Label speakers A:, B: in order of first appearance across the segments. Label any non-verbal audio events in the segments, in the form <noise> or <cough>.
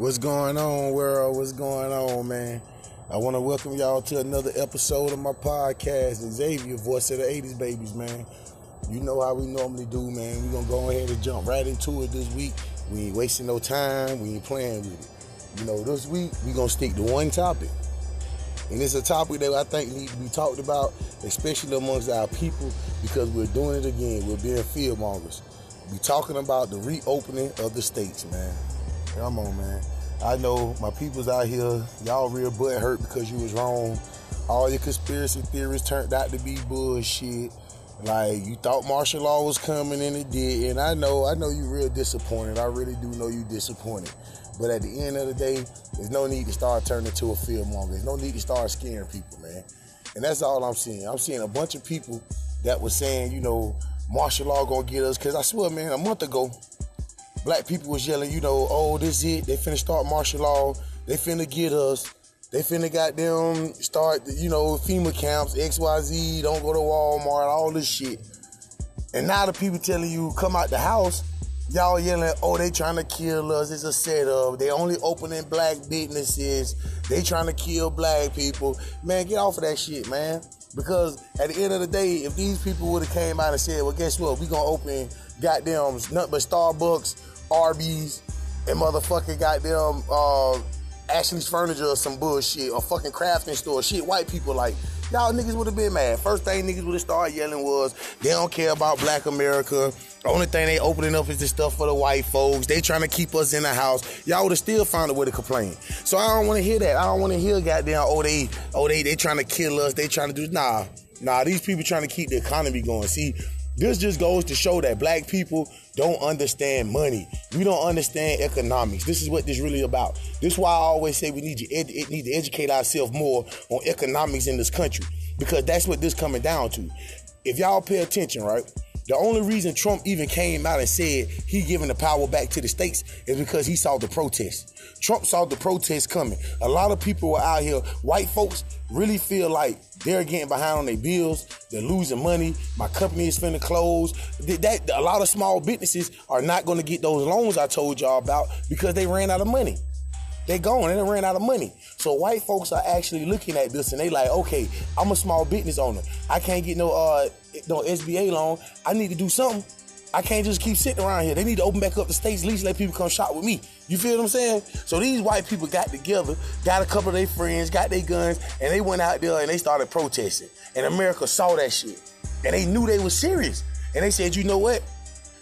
A: What's going on, world? What's going on, man? I want to welcome y'all to another episode of my podcast, Xavier, voice of the 80s babies, man. You know how we normally do, man. We're going to go ahead and jump right into it this week. We ain't wasting no time. We ain't playing with it. You know, this week, we're going to stick to one topic. And it's a topic that I think needs to be talked about, especially amongst our people, because we're doing it again. We're being fear mongers. We talking about the reopening of the states, man. Come on, man. I know my people's out here, y'all real butt hurt because you was wrong. All your conspiracy theories turned out to be bullshit. Like you thought martial law was coming and it did. And I know, I know you real disappointed. I really do know you disappointed. But at the end of the day, there's no need to start turning to a fear monger. There's no need to start scaring people, man. And that's all I'm seeing. I'm seeing a bunch of people that was saying, you know, martial law gonna get us. Cause I swear, man, a month ago, black people was yelling, you know, oh, this it. They finna start martial law. They finna get us. They finna got them start, you know, FEMA camps, XYZ, don't go to Walmart, all this shit. And now the people telling you, come out the house, y'all yelling, oh, they trying to kill us. It's a setup. They only opening black businesses. They trying to kill black people. Man, get off of that shit, man. Because at the end of the day, if these people would have came out and said, well, guess what? We gonna open goddamn nothing but Starbucks, Arby's, and motherfucking goddamn uh, Ashley's Furniture or some bullshit, or fucking crafting store, shit white people like. Y'all niggas would have been mad. First thing niggas would have started yelling was they don't care about black America. The only thing they opening up is the stuff for the white folks. They trying to keep us in the house. Y'all would have still found a way to complain. So I don't want to hear that. I don't want to hear goddamn, oh, they, oh, they, they trying to kill us. They trying to do, nah. Nah, these people trying to keep the economy going. See, this just goes to show that black people don't understand money. We don't understand economics. This is what this really about. This is why I always say we need to ed- need to educate ourselves more on economics in this country because that's what this coming down to. If y'all pay attention, right? The only reason Trump even came out and said he giving the power back to the states is because he saw the protests. Trump saw the protests coming. A lot of people were out here. White folks really feel like they're getting behind on their bills. They're losing money. My company is finna close. That a lot of small businesses are not going to get those loans I told y'all about because they ran out of money. They gone and they ran out of money. So white folks are actually looking at this and they like, okay, I'm a small business owner. I can't get no uh no SBA loan. I need to do something. I can't just keep sitting around here. They need to open back up the states, at least let people come shop with me. You feel what I'm saying? So these white people got together, got a couple of their friends, got their guns, and they went out there and they started protesting. And America saw that shit. And they knew they was serious. And they said, you know what?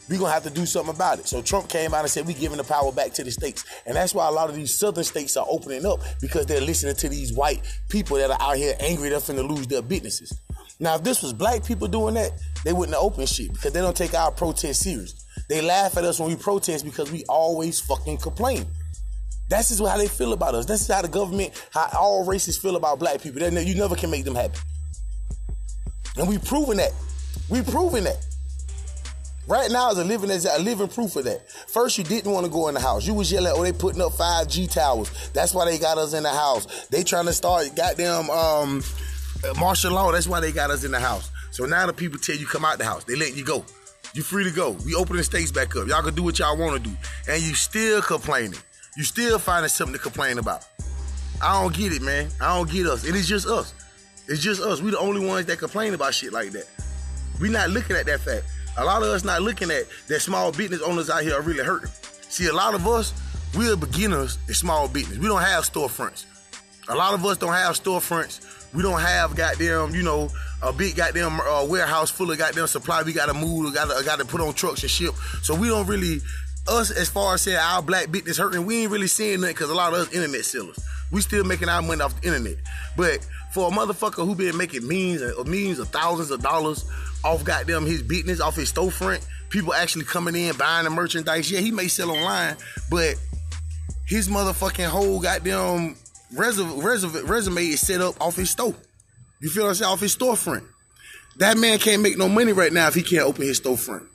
A: We're gonna have to do something about it. So Trump came out and said, we're giving the power back to the states. And that's why a lot of these southern states are opening up because they're listening to these white people that are out here angry they're finna lose their businesses. Now, if this was black people doing that, they wouldn't have opened shit because they don't take our protest serious. They laugh at us when we protest because we always fucking complain. That's just how they feel about us. That's how the government, how all races feel about black people. You never can make them happy. And we proven that. We proven that. Right now is a living as a living proof of that. First, you didn't want to go in the house. You was yelling, "Oh, they putting up 5G towers." That's why they got us in the house. They trying to start goddamn um, martial law. That's why they got us in the house. So now the people tell you come out the house. They letting you go. You free to go. We opening the states back up. Y'all can do what y'all want to do, and you still complaining. You still finding something to complain about. I don't get it, man. I don't get us. It is just us. It's just us. We the only ones that complain about shit like that. We not looking at that fact. A lot of us not looking at that small business owners out here are really hurting. See, a lot of us, we're beginners in small business. We don't have storefronts. A lot of us don't have storefronts. We don't have goddamn, you know, a big goddamn uh, warehouse full of goddamn supply. We gotta move, gotta, gotta put on trucks and ship. So we don't really, us as far as saying our black business hurting, we ain't really seeing that because a lot of us internet sellers. We still making our money off the internet. But for a motherfucker who been making millions or millions of thousands of dollars off goddamn his business, off his storefront, people actually coming in buying the merchandise. Yeah, he may sell online, but his motherfucking whole goddamn resume, resume, resume is set up off his store. You feel what I'm saying? Off his storefront. That man can't make no money right now if he can't open his storefront.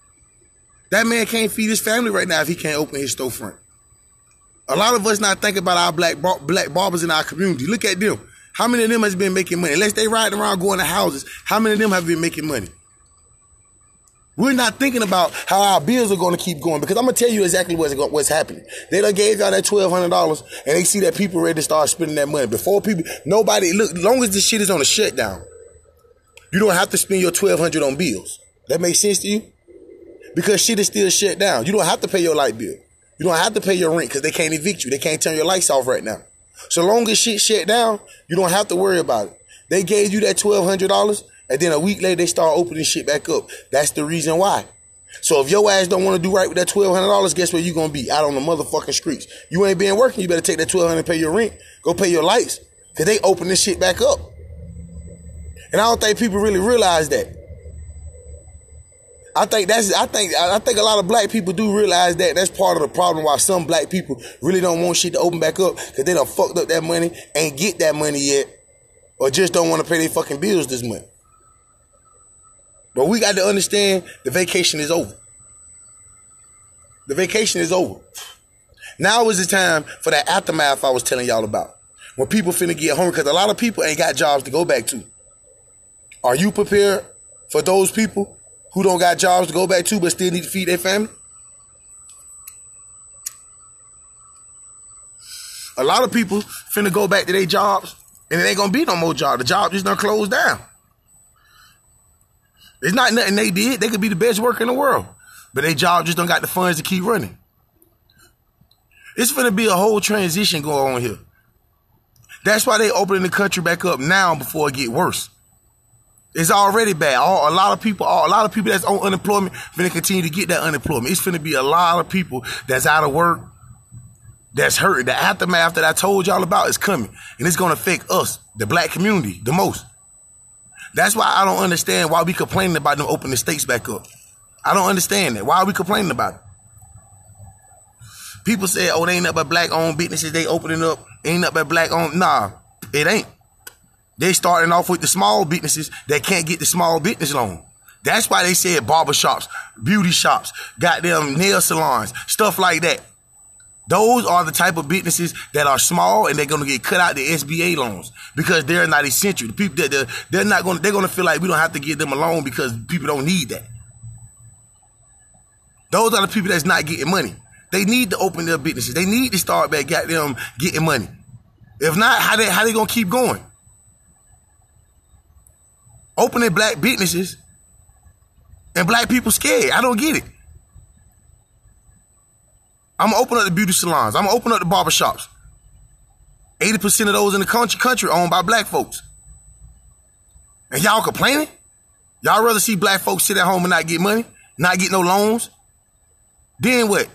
A: That man can't feed his family right now if he can't open his storefront. A lot of us not thinking about our black bar- black barbers in our community. Look at them. How many of them has been making money? Unless they riding around going to houses, how many of them have been making money? We're not thinking about how our bills are going to keep going because I'm gonna tell you exactly what's what's happening. They done gave y'all that twelve hundred dollars, and they see that people ready to start spending that money before people. Nobody look. Long as this shit is on a shutdown, you don't have to spend your twelve hundred on bills. That makes sense to you? Because shit is still shut down. You don't have to pay your light bill. You don't have to pay your rent because they can't evict you. They can't turn your lights off right now. So long as shit shut down, you don't have to worry about it. They gave you that twelve hundred dollars. And then a week later, they start opening shit back up. That's the reason why. So if your ass don't want to do right with that twelve hundred dollars, guess where you gonna be? Out on the motherfucking streets. You ain't been working. You better take that twelve hundred, pay your rent, go pay your lights, cause they open this shit back up. And I don't think people really realize that. I think that's I think I think a lot of black people do realize that that's part of the problem why some black people really don't want shit to open back up because they done fucked up that money, ain't get that money yet, or just don't want to pay their fucking bills this month. But we got to understand the vacation is over. The vacation is over. Now is the time for that aftermath I was telling y'all about. When people finna get home, because a lot of people ain't got jobs to go back to. Are you prepared for those people who don't got jobs to go back to but still need to feed their family? A lot of people finna go back to their jobs and it ain't gonna be no more job. The job just done closed down. It's not nothing they did. They could be the best worker in the world, but their job just don't got the funds to keep running. It's gonna be a whole transition going on here. That's why they opening the country back up now before it get worse. It's already bad. All, a lot of people, all, a lot of people that's on unemployment, gonna continue to get that unemployment. It's gonna be a lot of people that's out of work, that's hurt. The aftermath that I told y'all about is coming, and it's gonna affect us, the black community, the most. That's why I don't understand why we complaining about them opening the states back up. I don't understand that. Why are we complaining about it? People say, oh, they ain't up but black owned businesses. They opening up. Ain't up but black owned. Nah, it ain't. They starting off with the small businesses that can't get the small business loan. That's why they said barber shops, beauty shops, goddamn nail salons, stuff like that. Those are the type of businesses that are small and they're going to get cut out the SBA loans because they're not essential. The people that they're not going, to, they're going to feel like we don't have to give them a loan because people don't need that. Those are the people that's not getting money. They need to open their businesses. They need to start back them getting money. If not, how they how they gonna keep going? Opening black businesses and black people scared. I don't get it. I'm gonna open up the beauty salons. I'm gonna open up the barber shops. 80% of those in the country, country owned by black folks. And y'all complaining? Y'all rather see black folks sit at home and not get money, not get no loans? Then what?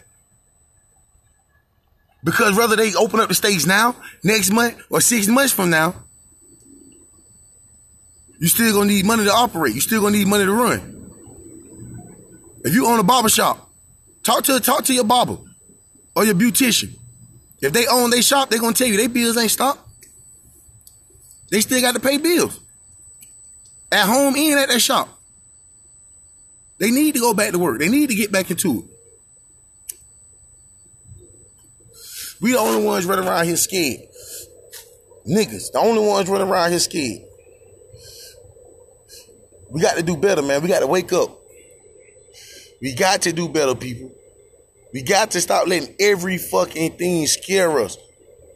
A: Because whether they open up the states now, next month, or six months from now, you still gonna need money to operate. You still gonna need money to run. If you own a barber shop, talk to talk to your barber or your beautician. If they own their shop, they're gonna tell you their bills ain't stopped. They still got to pay bills. At home and at that shop. They need to go back to work. They need to get back into it. We the only ones running around here scared. Niggas, the only ones running around here scared. We got to do better, man. We got to wake up. We got to do better, people. We got to stop letting every fucking thing scare us.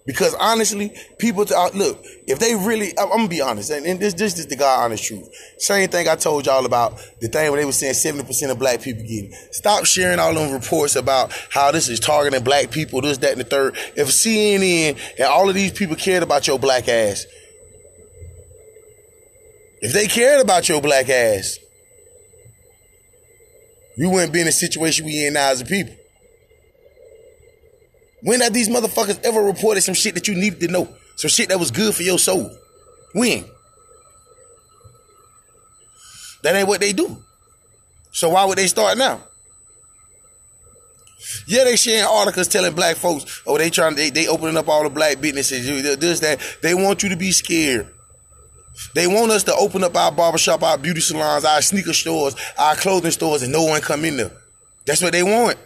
A: Because honestly, people talk, uh, look, if they really, I'm, gonna be honest, and, this, this is the God honest truth. Same thing I told y'all about the thing when they were saying 70% of black people getting. Stop sharing all them reports about how this is targeting black people, this, that, and the third. If CNN and all of these people cared about your black ass, if they cared about your black ass, we wouldn't be in the situation we in now as a people. When have these motherfuckers ever reported some shit that you needed to know? Some shit that was good for your soul? When? That ain't what they do. So why would they start now? Yeah, they sharing articles telling black folks, oh, they trying, they, they opening up all the black businesses, this, that. They want you to be scared. They want us to open up our barbershop, our beauty salons, our sneaker stores, our clothing stores, and no one come in there. That's what they want.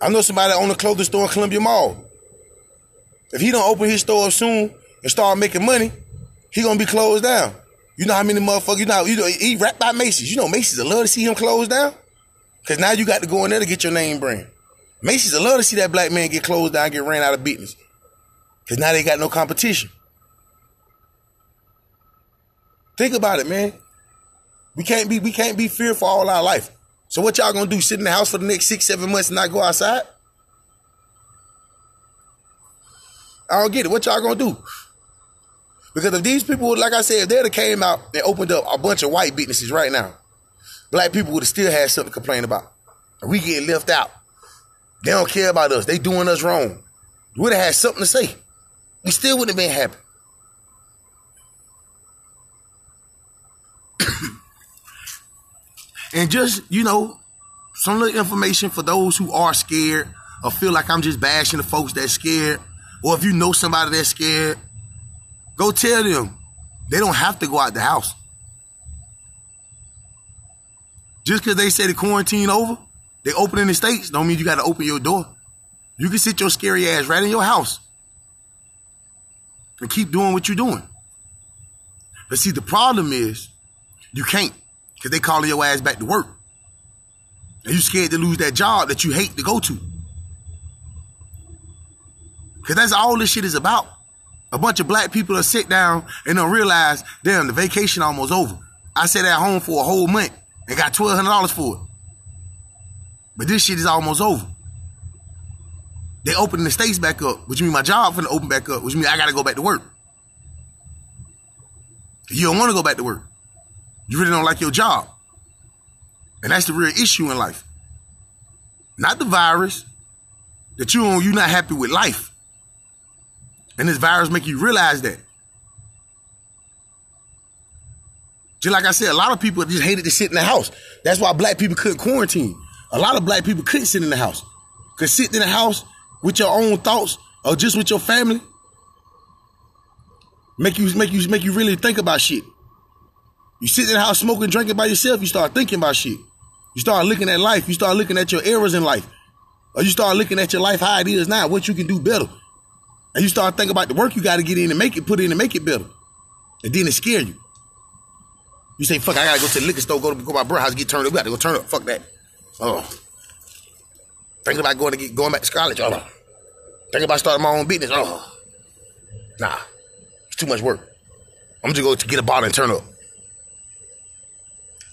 A: I know somebody that own a clothing store in Columbia Mall. If he don't open his store up soon and start making money, he gonna be closed down. You know how many motherfuckers, you know, you know, he rap by Macy's. You know, Macy's, I love to see him closed down. Cause now you got to go in there to get your name brand. Macy's, I love to see that black man get closed down, get ran out of business. Cause now they got no competition. Think about it, man. We can't be, we can't be fearful all our life. So what y'all gonna do? Sit in the house for the next six, seven months and not go outside? I don't get it. What y'all gonna do? Because if these people, like I said, if they'd have came out and opened up a bunch of white businesses right now, black people would have still had something to complain about. We getting left out. They don't care about us. They doing us wrong. We would have had something to say. We still wouldn't have been happy. And just, you know, some little information for those who are scared or feel like I'm just bashing the folks that scared. Or if you know somebody that's scared, go tell them they don't have to go out the house. Just because they say the quarantine over, they open in the states, don't mean you got to open your door. You can sit your scary ass right in your house and keep doing what you're doing. But see, the problem is you can't because they calling your ass back to work. And you scared to lose that job that you hate to go to. Because that's all this shit is about. A bunch of black people that sit down and don't realize, damn, the vacation almost over. I sat at home for a whole month and got $1,200 for it. But this shit is almost over. They opening the states back up, which means my job finna open back up, which means I gotta go back to work. You don't wanna go back to work. You really don't like your job. And that's the real issue in life. Not the virus, that you you're not happy with life. And this virus make you realize that. Just like I said, a lot of people just hated to sit in the house. That's why black people couldn't quarantine. A lot of black people couldn't sit in the house. Cause sitting in the house with your own thoughts or just with your family make you make you make you really think about shit. You sit in the house smoking, drinking by yourself, you start thinking about shit. You start looking at life. You start looking at your errors in life. Or you start looking at your life how it is now, what you can do better. And you start thinking about the work you got to get in and make it, put in and make it better. And then it scare you. You say, fuck, I gotta go to the liquor store, go to go to my brother's house, get turned up. We gotta go turn up. Fuck that. Oh. Thinking about going to get going back to college. Oh. Thinking about starting my own business. Oh. Nah. It's too much work. I'm just going to get a bottle and turn up.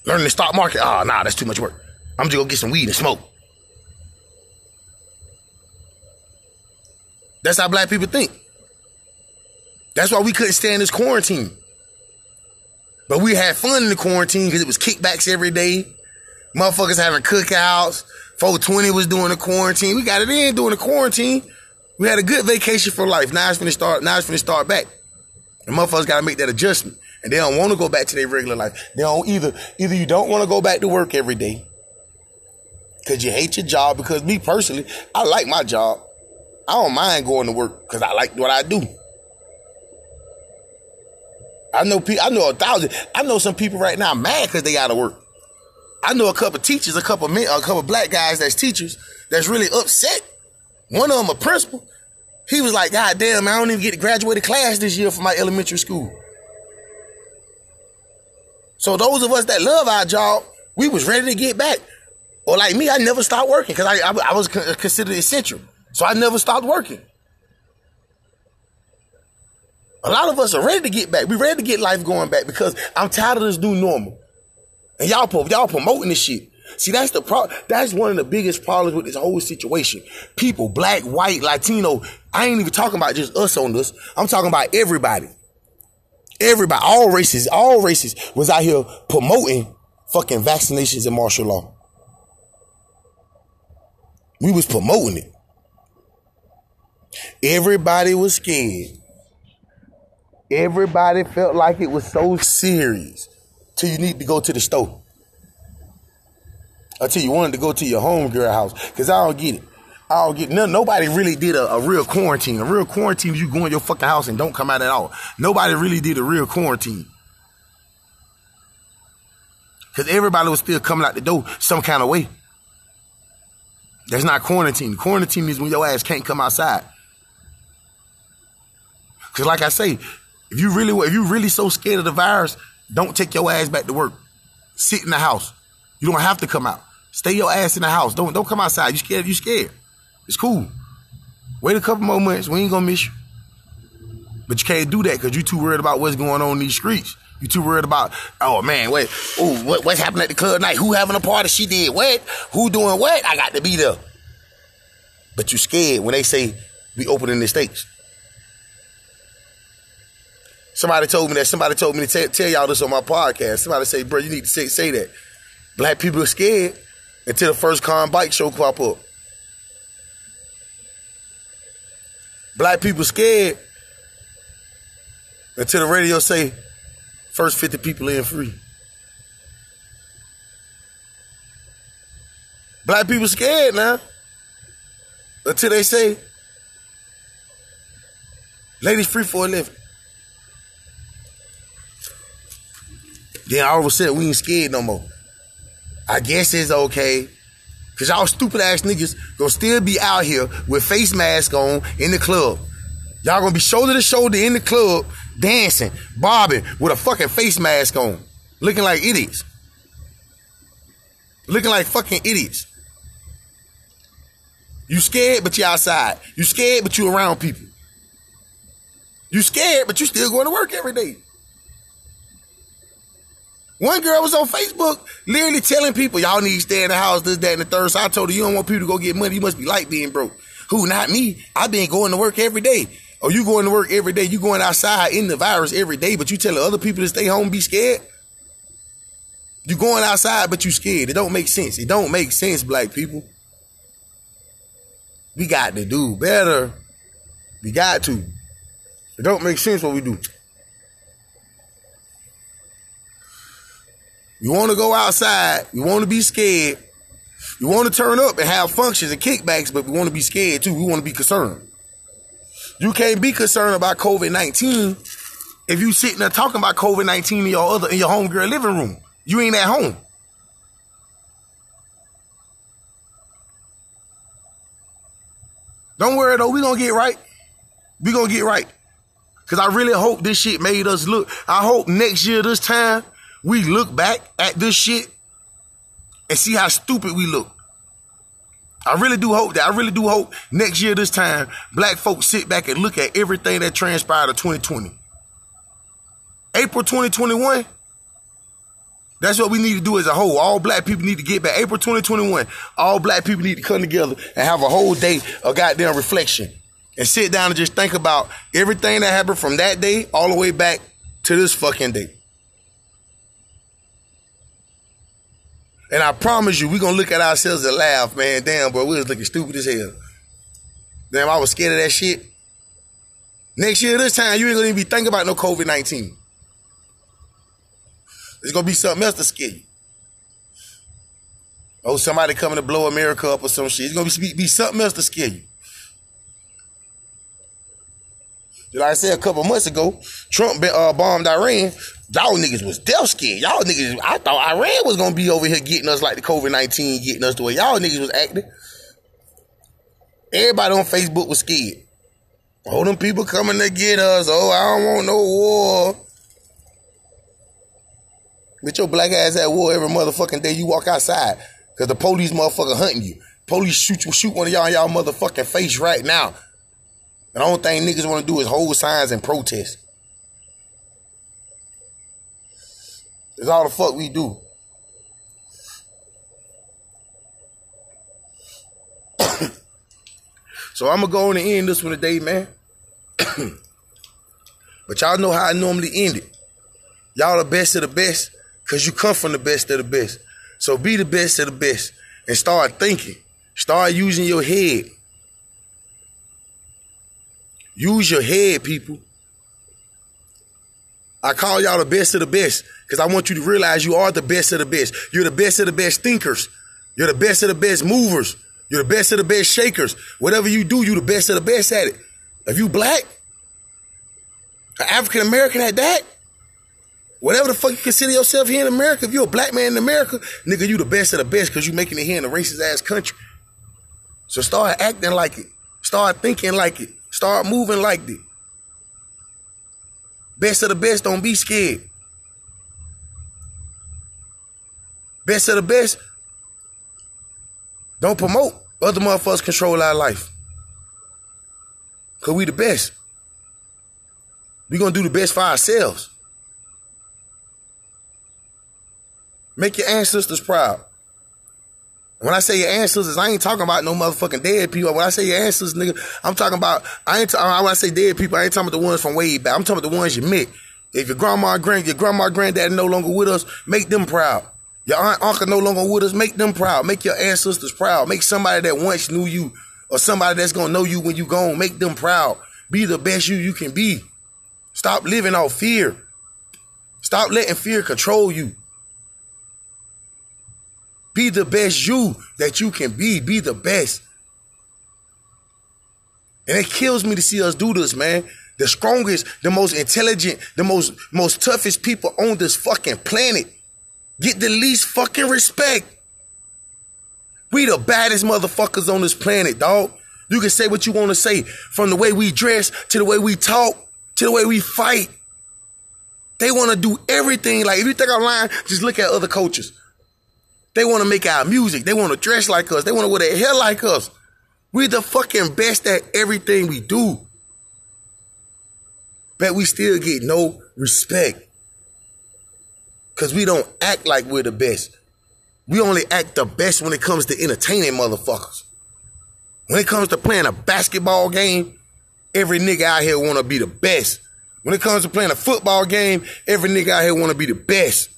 A: Learning the stock market. Oh, nah, that's too much work. I'm just to get some weed and smoke. That's how black people think. That's why we couldn't stand this quarantine. But we had fun in the quarantine because it was kickbacks every day. Motherfuckers having cookouts. 420 was doing the quarantine. We got it in during the quarantine. We had a good vacation for life. Now it's finna start, now it's finna start back. And motherfuckers gotta make that adjustment. And they don't want to go back to their regular life. They don't either, either you don't want to go back to work every day. Cause you hate your job. Because me personally, I like my job. I don't mind going to work because I like what I do. I know people, I know a thousand. I know some people right now mad because they out of work. I know a couple teachers, a couple men, a couple black guys that's teachers that's really upset. One of them a principal. He was like, God damn, I don't even get to graduate class this year for my elementary school. So those of us that love our job, we was ready to get back. Or like me, I never stopped working because I, I, I was considered essential. So I never stopped working. A lot of us are ready to get back. We're ready to get life going back because I'm tired of this new normal. And y'all, y'all promoting this shit. See, that's the problem. That's one of the biggest problems with this whole situation. People, black, white, Latino. I ain't even talking about just us on this. I'm talking about everybody. Everybody, all races, all races was out here promoting fucking vaccinations and martial law. We was promoting it. Everybody was scared. Everybody felt like it was so serious till you need to go to the store. Until you wanted to go to your home girl house. Cause I don't get it. I don't get no, nobody really did a, a, real quarantine. A real quarantine is you go in your fucking house and don't come out at all. Nobody really did a real quarantine. Cause everybody was still coming out the door some kind of way. That's not quarantine. Quarantine is when your ass can't come outside. Cause like I say, if you really if you really so scared of the virus, Don't take your ass back to work. Sit in the house. You don't have to come out. Stay your ass in the house. Don't don't come outside. You scared? You scared? It's cool. Wait a couple more months. We ain't gonna miss you. But you can't do that because you too worried about what's going on in these streets. You too worried about, oh man, wait, oh, what, what's happening at the club night? Who having a party? She did what? Who doing what? I got to be there. But you scared when they say we opening the states. Somebody told me that. Somebody told me to tell, tell y'all this on my podcast. Somebody say, bro, you need to say, say that. Black people are scared until the first and bike show pop up. Black people scared until the radio say first 50 people in free. Black people scared now. Until they say ladies free for a living. Then all of a sudden we ain't scared no more. I guess it's okay. Cause y'all stupid ass niggas gonna still be out here with face mask on in the club. Y'all gonna be shoulder to shoulder in the club, dancing, bobbing with a fucking face mask on, looking like idiots. Looking like fucking idiots. You scared, but you outside. You scared, but you around people. You scared, but you still going to work every day. One girl was on Facebook literally telling people, y'all need to stay in the house, this, that, and the third. So I told her, you don't want people to go get money. You must be like being broke. Who? Not me. I've been going to work every day. Or you going to work every day. You going outside in the virus every day, but you telling other people to stay home, be scared. You going outside, but you scared. It don't make sense. It don't make sense, black people. We got to do better. We got to. It don't make sense what we do. You want to go outside. You want to be scared. You want to turn up and have functions and kickbacks, but we want to be scared too. We want to be concerned. You can't be concerned about COVID 19 if you sitting there talking about COVID 19 in your other in your homegirl living room. You ain't at home. Don't worry though, we gonna get right. We gonna get right. Cause I really hope this shit made us look. I hope next year this time we look back at this shit and see how stupid we look. I really do hope that. I really do hope next year, this time, black folks sit back and look at everything that transpired in 2020. April 2021, that's what we need to do as a whole. All black people need to get back. April 2021, all black people need to come together and have a whole day of goddamn reflection and sit down and just think about everything that happened from that day all the way back to this fucking day. And I promise you, we're gonna look at ourselves and laugh, man. Damn, bro, we was looking stupid as hell. Damn, I was scared of that shit. Next year, this time, you ain't gonna even be thinking about no COVID 19. It's gonna be something else to scare you. Oh, somebody coming to blow America up or some shit. It's gonna be, be something else to scare you. Like I said a couple months ago, Trump uh, bombed Iran. Y'all niggas was death scared. Y'all niggas, I thought Iran was gonna be over here getting us like the COVID 19, getting us the way y'all niggas was acting. Everybody on Facebook was scared. All them people coming to get us. Oh, I don't want no war. With your black ass at war every motherfucking day you walk outside. Cause the police motherfucker hunting you. Police shoot you, shoot one of y'all in y'all motherfucking face right now. And the only thing niggas want to do is hold signs and protest. It's all the fuck we do. <coughs> so I'm gonna go on and end this one today, man. <coughs> but y'all know how I normally end it. Y'all the best of the best, cause you come from the best of the best. So be the best of the best and start thinking. Start using your head. Use your head, people. I call y'all the best of the best because I want you to realize you are the best of the best. You're the best of the best thinkers. You're the best of the best movers. You're the best of the best shakers. Whatever you do, you're the best of the best at it. If you black, African American at that, whatever the fuck you consider yourself here in America, if you're a black man in America, nigga, you the best of the best because you making it here in a racist ass country. So start acting like it. Start thinking like it. Start moving like it. Best of the best, don't be scared. Best of the best, don't promote. Other motherfuckers control our life. Cause we the best. We gonna do the best for ourselves. Make your ancestors proud. When I say your ancestors, I ain't talking about no motherfucking dead people. When I say your ancestors, nigga, I'm talking about, I ain't, talking, when I say dead people, I ain't talking about the ones from way back. I'm talking about the ones you met. If your grandma, grand, your grandma, granddad no longer with us, make them proud. Your aunt, uncle no longer with us, make them proud. Make your ancestors proud. Make somebody that once knew you or somebody that's gonna know you when you gone, make them proud. Be the best you you can be. Stop living off fear. Stop letting fear control you. Be the best you that you can be. Be the best. And it kills me to see us do this, man. The strongest, the most intelligent, the most most toughest people on this fucking planet get the least fucking respect. We the baddest motherfuckers on this planet, dog. You can say what you want to say from the way we dress to the way we talk to the way we fight. They want to do everything. Like, if you think I'm lying, just look at other coaches. They want to make our music. They want to dress like us. They want to wear their hair like us. We're the fucking best at everything we do. But we still get no respect. Cause we don't act like we're the best. We only act the best when it comes to entertaining motherfuckers. When it comes to playing a basketball game, every nigga out here wanna be the best. When it comes to playing a football game, every nigga out here wanna be the best.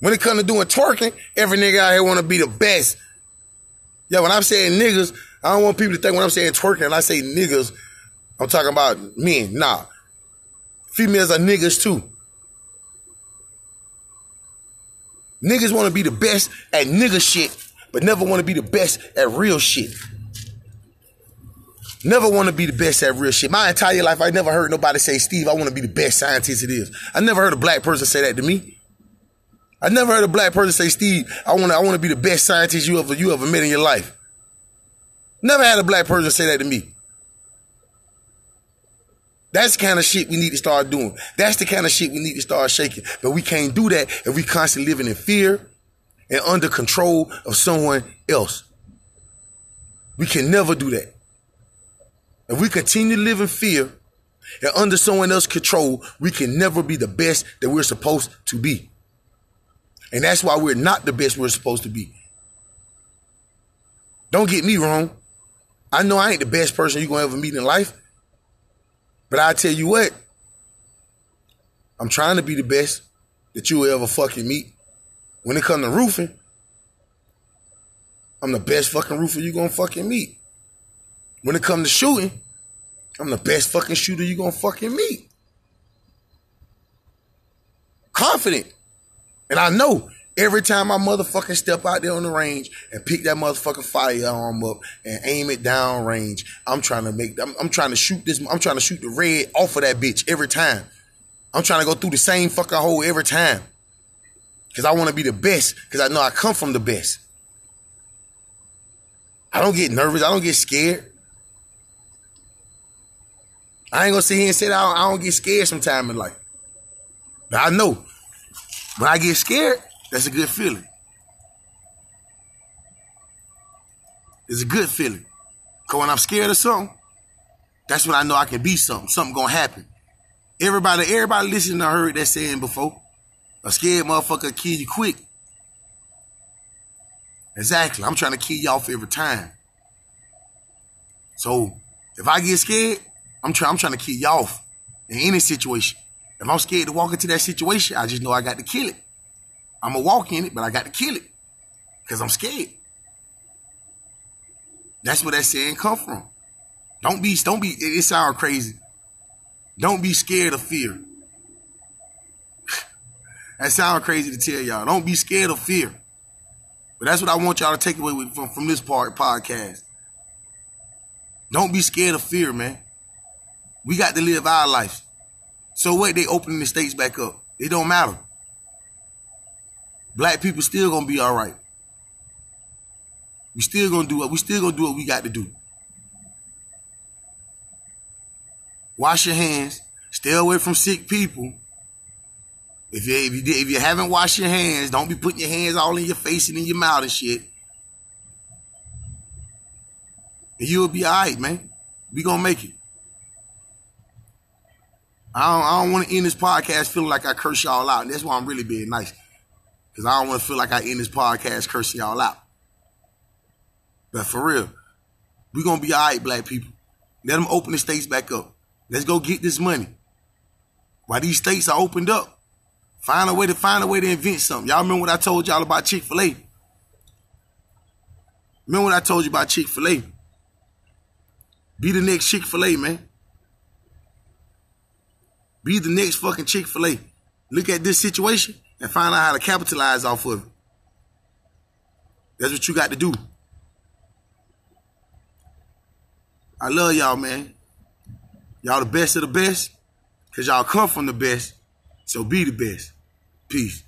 A: When it comes to doing twerking, every nigga out here wanna be the best. Yeah, when I'm saying niggas, I don't want people to think when I'm saying twerking and I say niggas, I'm talking about men. Nah. Females are niggas too. Niggas want to be the best at nigga shit, but never want to be the best at real shit. Never want to be the best at real shit. My entire life, I never heard nobody say, Steve, I want to be the best scientist it is. I never heard a black person say that to me. I never heard a black person say, Steve, I want to, I want to be the best scientist you ever, you ever met in your life. Never had a black person say that to me. That's the kind of shit we need to start doing. That's the kind of shit we need to start shaking. But we can't do that if we constantly living in fear and under control of someone else. We can never do that. If we continue to live in fear and under someone else's control, we can never be the best that we're supposed to be. And that's why we're not the best we're supposed to be. Don't get me wrong. I know I ain't the best person you're going to ever meet in life. But I tell you what, I'm trying to be the best that you will ever fucking meet. When it comes to roofing, I'm the best fucking roofer you gonna fucking meet. When it comes to shooting, I'm the best fucking shooter you gonna fucking meet. Confident. And I know every time I motherfucking step out there on the range and pick that motherfucking firearm up and aim it down range, I'm trying to make, I'm, I'm trying to shoot this, I'm trying to shoot the red off of that bitch every time. I'm trying to go through the same fucking hole every time. Cause I want to be the best. Cause I know I come from the best. I don't get nervous. I don't get scared. I ain't gonna sit here and say I don't, I don't get scared sometime in life. But I know when I get scared, that's a good feeling. It's a good feeling. Cause when I'm scared of something, that's when I know I can be something. Something gonna happen. Everybody, everybody listening I heard that saying before. A scared motherfucker kill you quick. Exactly. I'm trying to kill you off every time. So if I get scared, I'm trying I'm trying to kill you off in any situation. If I'm scared to walk into that situation, I just know I got to kill it. I'm gonna walk in it, but I got to kill it because I'm scared. That's where that saying come from. Don't be, don't be. It, it crazy. Don't be scared of fear. <laughs> that sounds crazy to tell y'all. Don't be scared of fear. But that's what I want y'all to take away with, from, from this part podcast. Don't be scared of fear, man. We got to live our life. So what? They opening the states back up. It don't matter. Black people still gonna be all right. We still gonna do what we still gonna do what we got to do. Wash your hands. Stay away from sick people. If you, if you if you haven't washed your hands, don't be putting your hands all in your face and in your mouth and shit. And you'll be all right, man. We gonna make it. I don't, I don't want to end this podcast feeling like I curse y'all out. And that's why I'm really being nice. Because I don't want to feel like I end this podcast cursing y'all out. But for real, we going to be all right, black people. Let them open the states back up. Let's go get this money. While these states are opened up, find a way to find a way to invent something. Y'all remember what I told y'all about Chick-fil-A? Remember what I told you about Chick-fil-A? Be the next Chick-fil-A, man. Be the next fucking Chick fil A. Look at this situation and find out how to capitalize off of it. That's what you got to do. I love y'all, man. Y'all the best of the best because y'all come from the best. So be the best. Peace.